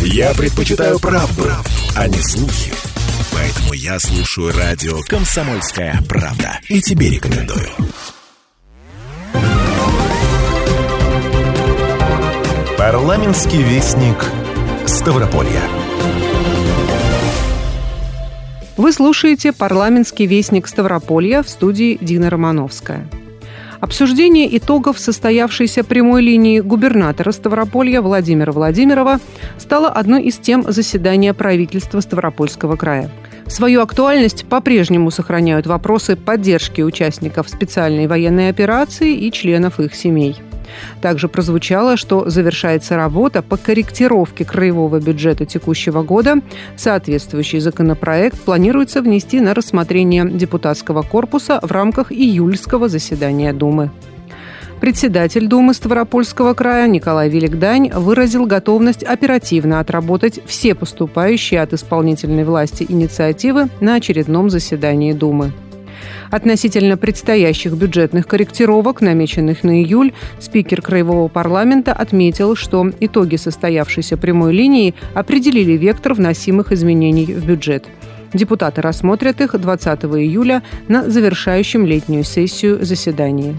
Я предпочитаю правду, а не слухи. Поэтому я слушаю радио «Комсомольская правда». И тебе рекомендую. Парламентский вестник Ставрополья. Вы слушаете «Парламентский вестник Ставрополья» в студии Дина Романовская. Обсуждение итогов состоявшейся прямой линии губернатора Ставрополья Владимира Владимирова стало одной из тем заседания правительства Ставропольского края. Свою актуальность по-прежнему сохраняют вопросы поддержки участников специальной военной операции и членов их семей – также прозвучало, что завершается работа по корректировке краевого бюджета текущего года. Соответствующий законопроект планируется внести на рассмотрение депутатского корпуса в рамках июльского заседания Думы. Председатель Думы Ставропольского края Николай Великдань выразил готовность оперативно отработать все поступающие от исполнительной власти инициативы на очередном заседании Думы. Относительно предстоящих бюджетных корректировок, намеченных на июль, спикер Краевого парламента отметил, что итоги состоявшейся прямой линии определили вектор вносимых изменений в бюджет. Депутаты рассмотрят их 20 июля на завершающем летнюю сессию заседании.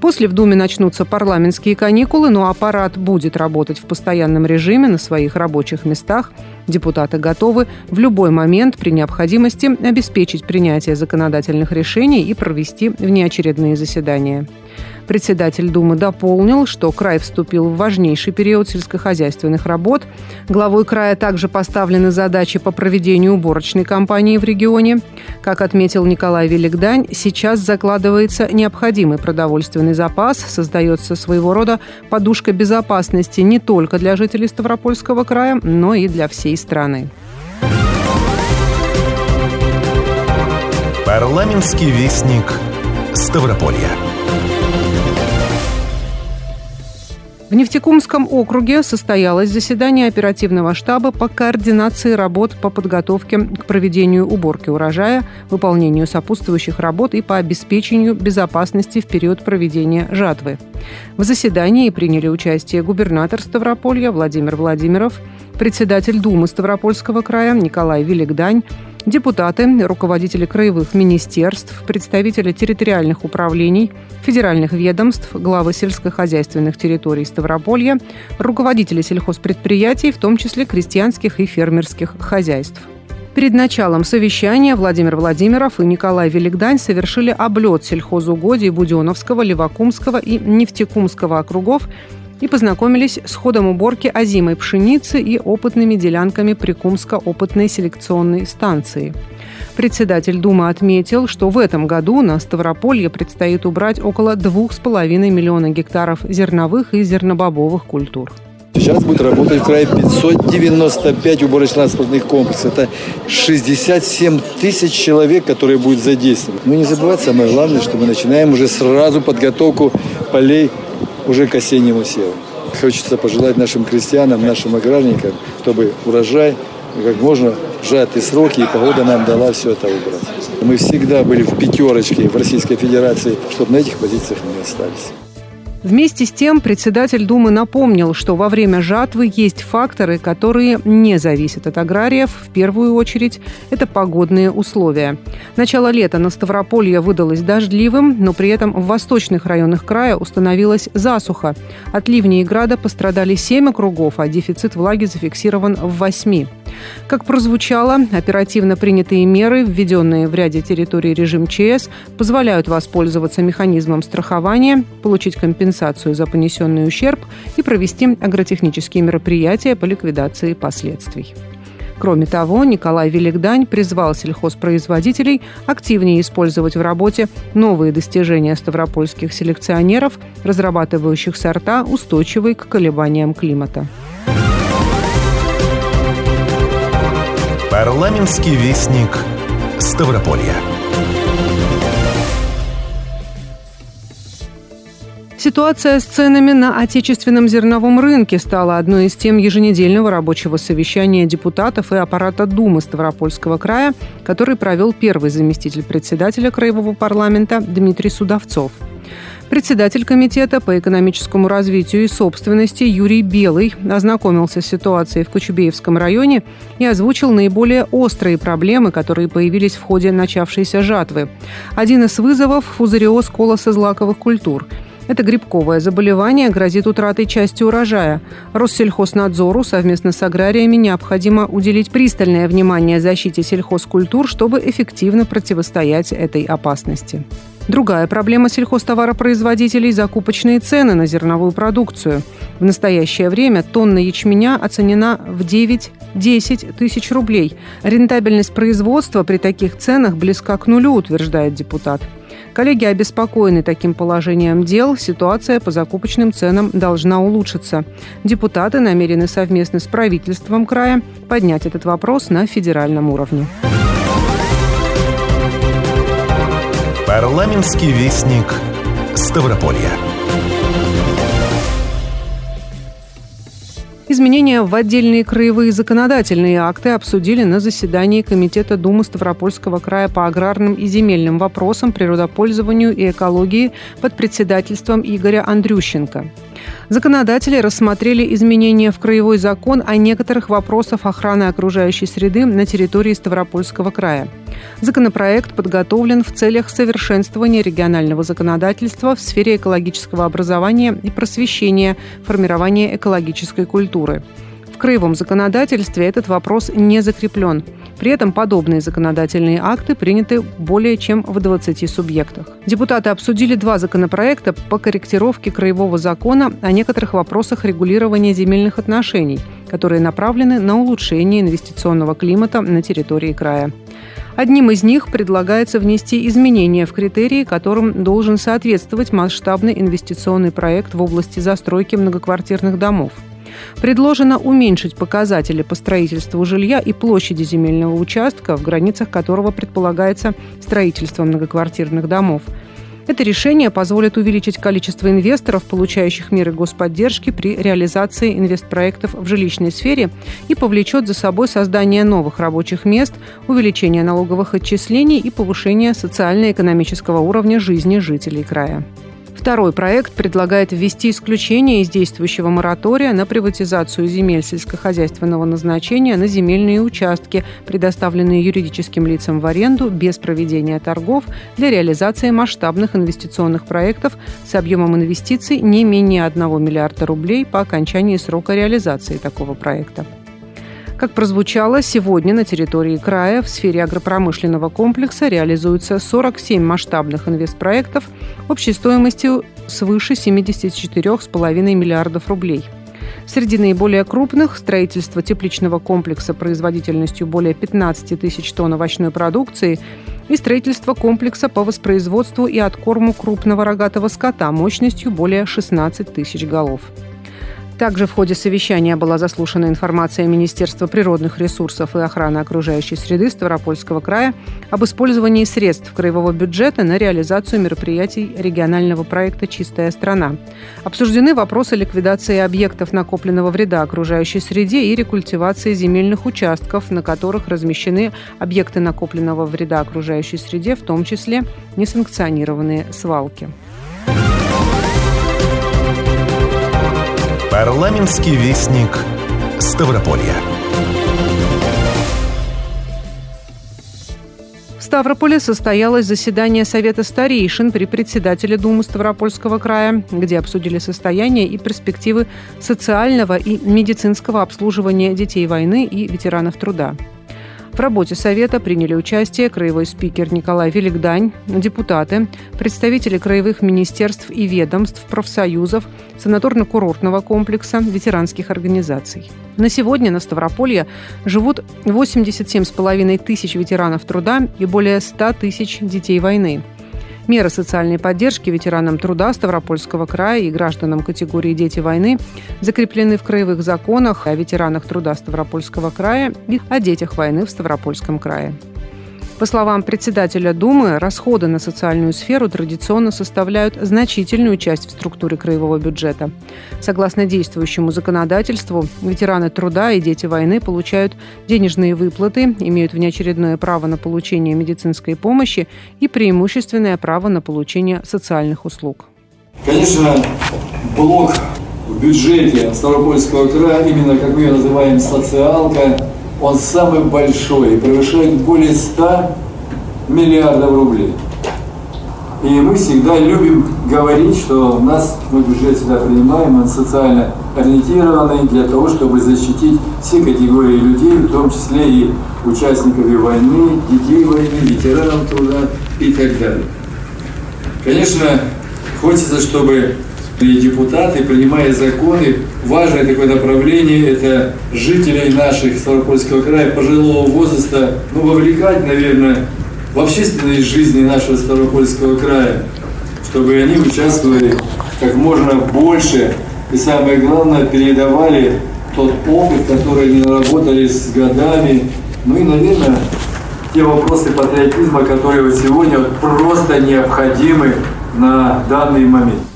После в Думе начнутся парламентские каникулы, но аппарат будет работать в постоянном режиме на своих рабочих местах. Депутаты готовы в любой момент при необходимости обеспечить принятие законодательных решений и провести внеочередные заседания. Председатель Думы дополнил, что край вступил в важнейший период сельскохозяйственных работ. Главой края также поставлены задачи по проведению уборочной кампании в регионе. Как отметил Николай Великдань, сейчас закладывается необходимый продовольственный запас, создается своего рода подушка безопасности не только для жителей Ставропольского края, но и для всей страны. Парламентский вестник Ставрополья. В Нефтекумском округе состоялось заседание оперативного штаба по координации работ по подготовке к проведению уборки урожая, выполнению сопутствующих работ и по обеспечению безопасности в период проведения жатвы. В заседании приняли участие губернатор Ставрополья Владимир Владимиров, председатель Думы Ставропольского края Николай Великдань, Депутаты, руководители краевых министерств, представители территориальных управлений, федеральных ведомств, главы сельскохозяйственных территорий Ставрополья, руководители сельхозпредприятий, в том числе крестьянских и фермерских хозяйств. Перед началом совещания Владимир Владимиров и Николай Великдань совершили облет сельхозугодий Буденовского, Левакумского и Нефтекумского округов и познакомились с ходом уборки озимой пшеницы и опытными делянками Прикумско-опытной селекционной станции. Председатель Думы отметил, что в этом году на Ставрополье предстоит убрать около 2,5 миллиона гектаров зерновых и зернобобовых культур. Сейчас будет работать в крае 595 уборочно-транспортных комплексов. Это 67 тысяч человек, которые будут задействованы. Но не забывать самое главное, что мы начинаем уже сразу подготовку полей уже к осеннему севу. Хочется пожелать нашим крестьянам, нашим аграрникам, чтобы урожай как можно сжатые сроки, и погода нам дала все это убрать. Мы всегда были в пятерочке в Российской Федерации, чтобы на этих позициях не остались. Вместе с тем председатель Думы напомнил, что во время жатвы есть факторы, которые не зависят от аграриев. В первую очередь это погодные условия. Начало лета на Ставрополье выдалось дождливым, но при этом в восточных районах края установилась засуха. От ливней и града пострадали 7 округов, а дефицит влаги зафиксирован в 8. Как прозвучало, оперативно принятые меры, введенные в ряде территорий режим ЧС, позволяют воспользоваться механизмом страхования, получить компенсацию за понесенный ущерб и провести агротехнические мероприятия по ликвидации последствий. Кроме того, Николай Великдань призвал сельхозпроизводителей активнее использовать в работе новые достижения ставропольских селекционеров, разрабатывающих сорта, устойчивые к колебаниям климата. Парламентский вестник Ставрополья. Ситуация с ценами на отечественном зерновом рынке стала одной из тем еженедельного рабочего совещания депутатов и аппарата Думы Ставропольского края, который провел первый заместитель председателя Краевого парламента Дмитрий Судовцов – Председатель Комитета по экономическому развитию и собственности Юрий Белый ознакомился с ситуацией в Кочубеевском районе и озвучил наиболее острые проблемы, которые появились в ходе начавшейся жатвы. Один из вызовов – фузариоз колоса злаковых культур – это грибковое заболевание грозит утратой части урожая. Россельхознадзору совместно с аграриями необходимо уделить пристальное внимание защите сельхозкультур, чтобы эффективно противостоять этой опасности. Другая проблема сельхозтоваропроизводителей – закупочные цены на зерновую продукцию. В настоящее время тонна ячменя оценена в 9-10 тысяч рублей. Рентабельность производства при таких ценах близка к нулю, утверждает депутат. Коллеги обеспокоены таким положением дел. Ситуация по закупочным ценам должна улучшиться. Депутаты намерены совместно с правительством края поднять этот вопрос на федеральном уровне. Парламентский вестник Ставрополья. Изменения в отдельные краевые законодательные акты обсудили на заседании Комитета Думы Ставропольского края по аграрным и земельным вопросам, природопользованию и экологии под председательством Игоря Андрющенко. Законодатели рассмотрели изменения в краевой закон о некоторых вопросах охраны окружающей среды на территории Ставропольского края. Законопроект подготовлен в целях совершенствования регионального законодательства в сфере экологического образования и просвещения, формирования экологической культуры. В краевом законодательстве этот вопрос не закреплен. При этом подобные законодательные акты приняты более чем в 20 субъектах. Депутаты обсудили два законопроекта по корректировке краевого закона о некоторых вопросах регулирования земельных отношений, которые направлены на улучшение инвестиционного климата на территории края. Одним из них предлагается внести изменения в критерии, которым должен соответствовать масштабный инвестиционный проект в области застройки многоквартирных домов – Предложено уменьшить показатели по строительству жилья и площади земельного участка, в границах которого предполагается строительство многоквартирных домов. Это решение позволит увеличить количество инвесторов, получающих меры господдержки при реализации инвестпроектов в жилищной сфере и повлечет за собой создание новых рабочих мест, увеличение налоговых отчислений и повышение социально-экономического уровня жизни жителей края. Второй проект предлагает ввести исключение из действующего моратория на приватизацию земель сельскохозяйственного назначения на земельные участки, предоставленные юридическим лицам в аренду без проведения торгов для реализации масштабных инвестиционных проектов с объемом инвестиций не менее 1 миллиарда рублей по окончании срока реализации такого проекта. Как прозвучало, сегодня на территории края в сфере агропромышленного комплекса реализуются 47 масштабных инвестпроектов общей стоимостью свыше 74,5 миллиардов рублей. Среди наиболее крупных – строительство тепличного комплекса производительностью более 15 тысяч тонн овощной продукции и строительство комплекса по воспроизводству и откорму крупного рогатого скота мощностью более 16 тысяч голов. Также в ходе совещания была заслушана информация Министерства природных ресурсов и охраны окружающей среды Ставропольского края об использовании средств краевого бюджета на реализацию мероприятий регионального проекта «Чистая страна». Обсуждены вопросы ликвидации объектов накопленного вреда окружающей среде и рекультивации земельных участков, на которых размещены объекты накопленного вреда окружающей среде, в том числе несанкционированные свалки. Парламентский вестник Ставрополья. В Ставрополе состоялось заседание Совета старейшин при председателе Думы Ставропольского края, где обсудили состояние и перспективы социального и медицинского обслуживания детей войны и ветеранов труда. В работе Совета приняли участие краевой спикер Николай Великдань, депутаты, представители краевых министерств и ведомств, профсоюзов, санаторно-курортного комплекса, ветеранских организаций. На сегодня на Ставрополье живут 87,5 тысяч ветеранов труда и более 100 тысяч детей войны – Меры социальной поддержки ветеранам труда Ставропольского края и гражданам категории «Дети войны» закреплены в краевых законах о ветеранах труда Ставропольского края и о детях войны в Ставропольском крае. По словам председателя Думы, расходы на социальную сферу традиционно составляют значительную часть в структуре краевого бюджета. Согласно действующему законодательству, ветераны труда и дети войны получают денежные выплаты, имеют внеочередное право на получение медицинской помощи и преимущественное право на получение социальных услуг. Конечно, блок в бюджете Ставропольского края, именно как мы ее называем социалка, он самый большой и превышает более 100 миллиардов рублей. И мы всегда любим говорить, что у нас, мы бюджет всегда принимаем, он социально ориентированный для того, чтобы защитить все категории людей, в том числе и участников войны, детей войны, ветеранов труда и так далее. Конечно, хочется, чтобы и депутаты, принимая законы, важное такое направление – это жителей наших Ставропольского края пожилого возраста, ну, вовлекать, наверное, в общественной жизни нашего Ставропольского края, чтобы они участвовали как можно больше и, самое главное, передавали тот опыт, который они наработали с годами, ну и, наверное, те вопросы патриотизма, которые вот сегодня просто необходимы на данный момент.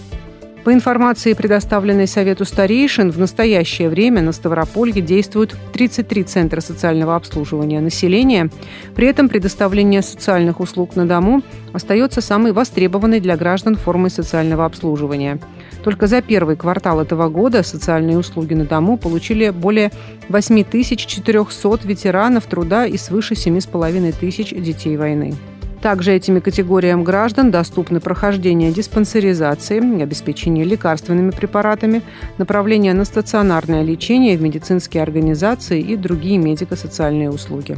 По информации, предоставленной Совету старейшин, в настоящее время на Ставрополье действуют 33 центра социального обслуживания населения. При этом предоставление социальных услуг на дому остается самой востребованной для граждан формой социального обслуживания. Только за первый квартал этого года социальные услуги на дому получили более 8400 ветеранов труда и свыше 7,5 тысяч детей войны. Также этими категориям граждан доступны прохождение диспансеризации, обеспечение лекарственными препаратами, направление на стационарное лечение в медицинские организации и другие медико-социальные услуги.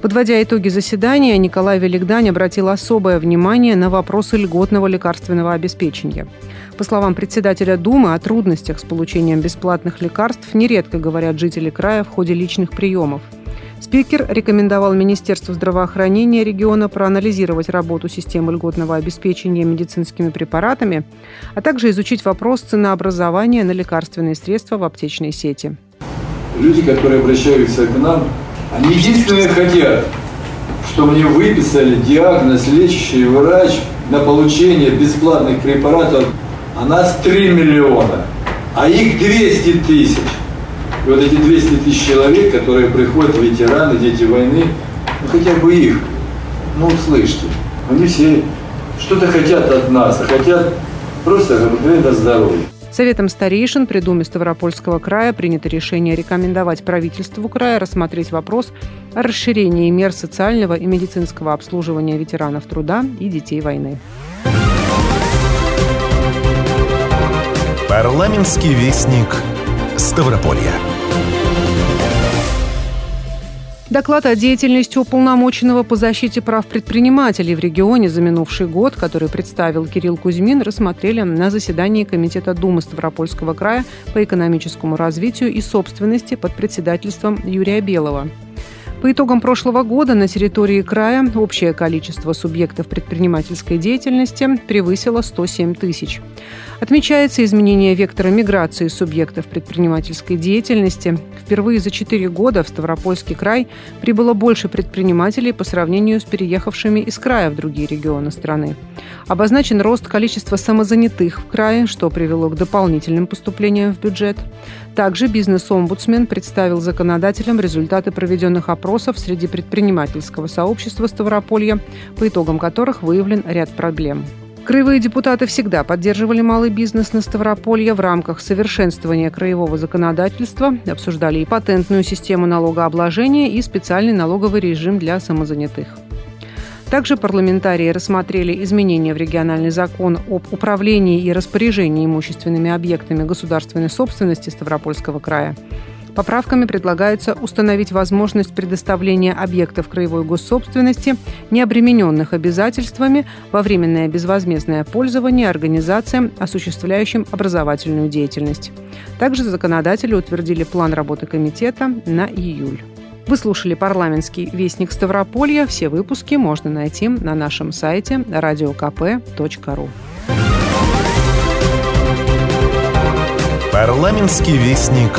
Подводя итоги заседания, Николай Великдань обратил особое внимание на вопросы льготного лекарственного обеспечения. По словам председателя Думы, о трудностях с получением бесплатных лекарств нередко говорят жители края в ходе личных приемов – Спикер рекомендовал Министерству здравоохранения региона проанализировать работу системы льготного обеспечения медицинскими препаратами, а также изучить вопрос ценообразования на лекарственные средства в аптечной сети. Люди, которые обращаются к нам, они единственное хотят, что мне выписали диагноз лечащий врач на получение бесплатных препаратов, а нас 3 миллиона, а их 200 тысяч. И вот эти 200 тысяч человек, которые приходят, ветераны, дети войны, ну хотя бы их, ну услышьте, они все что-то хотят от нас, а хотят просто обыкновенно здоровья. Советом старейшин при Думе Ставропольского края принято решение рекомендовать правительству края рассмотреть вопрос о расширении мер социального и медицинского обслуживания ветеранов труда и детей войны. Парламентский вестник Ставрополья. Доклад о деятельности уполномоченного по защите прав предпринимателей в регионе за минувший год, который представил Кирилл Кузьмин, рассмотрели на заседании Комитета Думы Ставропольского края по экономическому развитию и собственности под председательством Юрия Белого. По итогам прошлого года на территории края общее количество субъектов предпринимательской деятельности превысило 107 тысяч. Отмечается изменение вектора миграции субъектов предпринимательской деятельности. Впервые за четыре года в Ставропольский край прибыло больше предпринимателей по сравнению с переехавшими из края в другие регионы страны. Обозначен рост количества самозанятых в крае, что привело к дополнительным поступлениям в бюджет. Также бизнес-омбудсмен представил законодателям результаты проведенных опросов среди предпринимательского сообщества Ставрополья, по итогам которых выявлен ряд проблем. Краевые депутаты всегда поддерживали малый бизнес на Ставрополье в рамках совершенствования краевого законодательства, обсуждали и патентную систему налогообложения, и специальный налоговый режим для самозанятых. Также парламентарии рассмотрели изменения в региональный закон об управлении и распоряжении имущественными объектами государственной собственности Ставропольского края. Поправками предлагается установить возможность предоставления объектов краевой госсобственности, не обремененных обязательствами, во временное безвозмездное пользование организациям, осуществляющим образовательную деятельность. Также законодатели утвердили план работы комитета на июль. Вы слушали парламентский вестник Ставрополья. Все выпуски можно найти на нашем сайте radiokp.ru. Парламентский вестник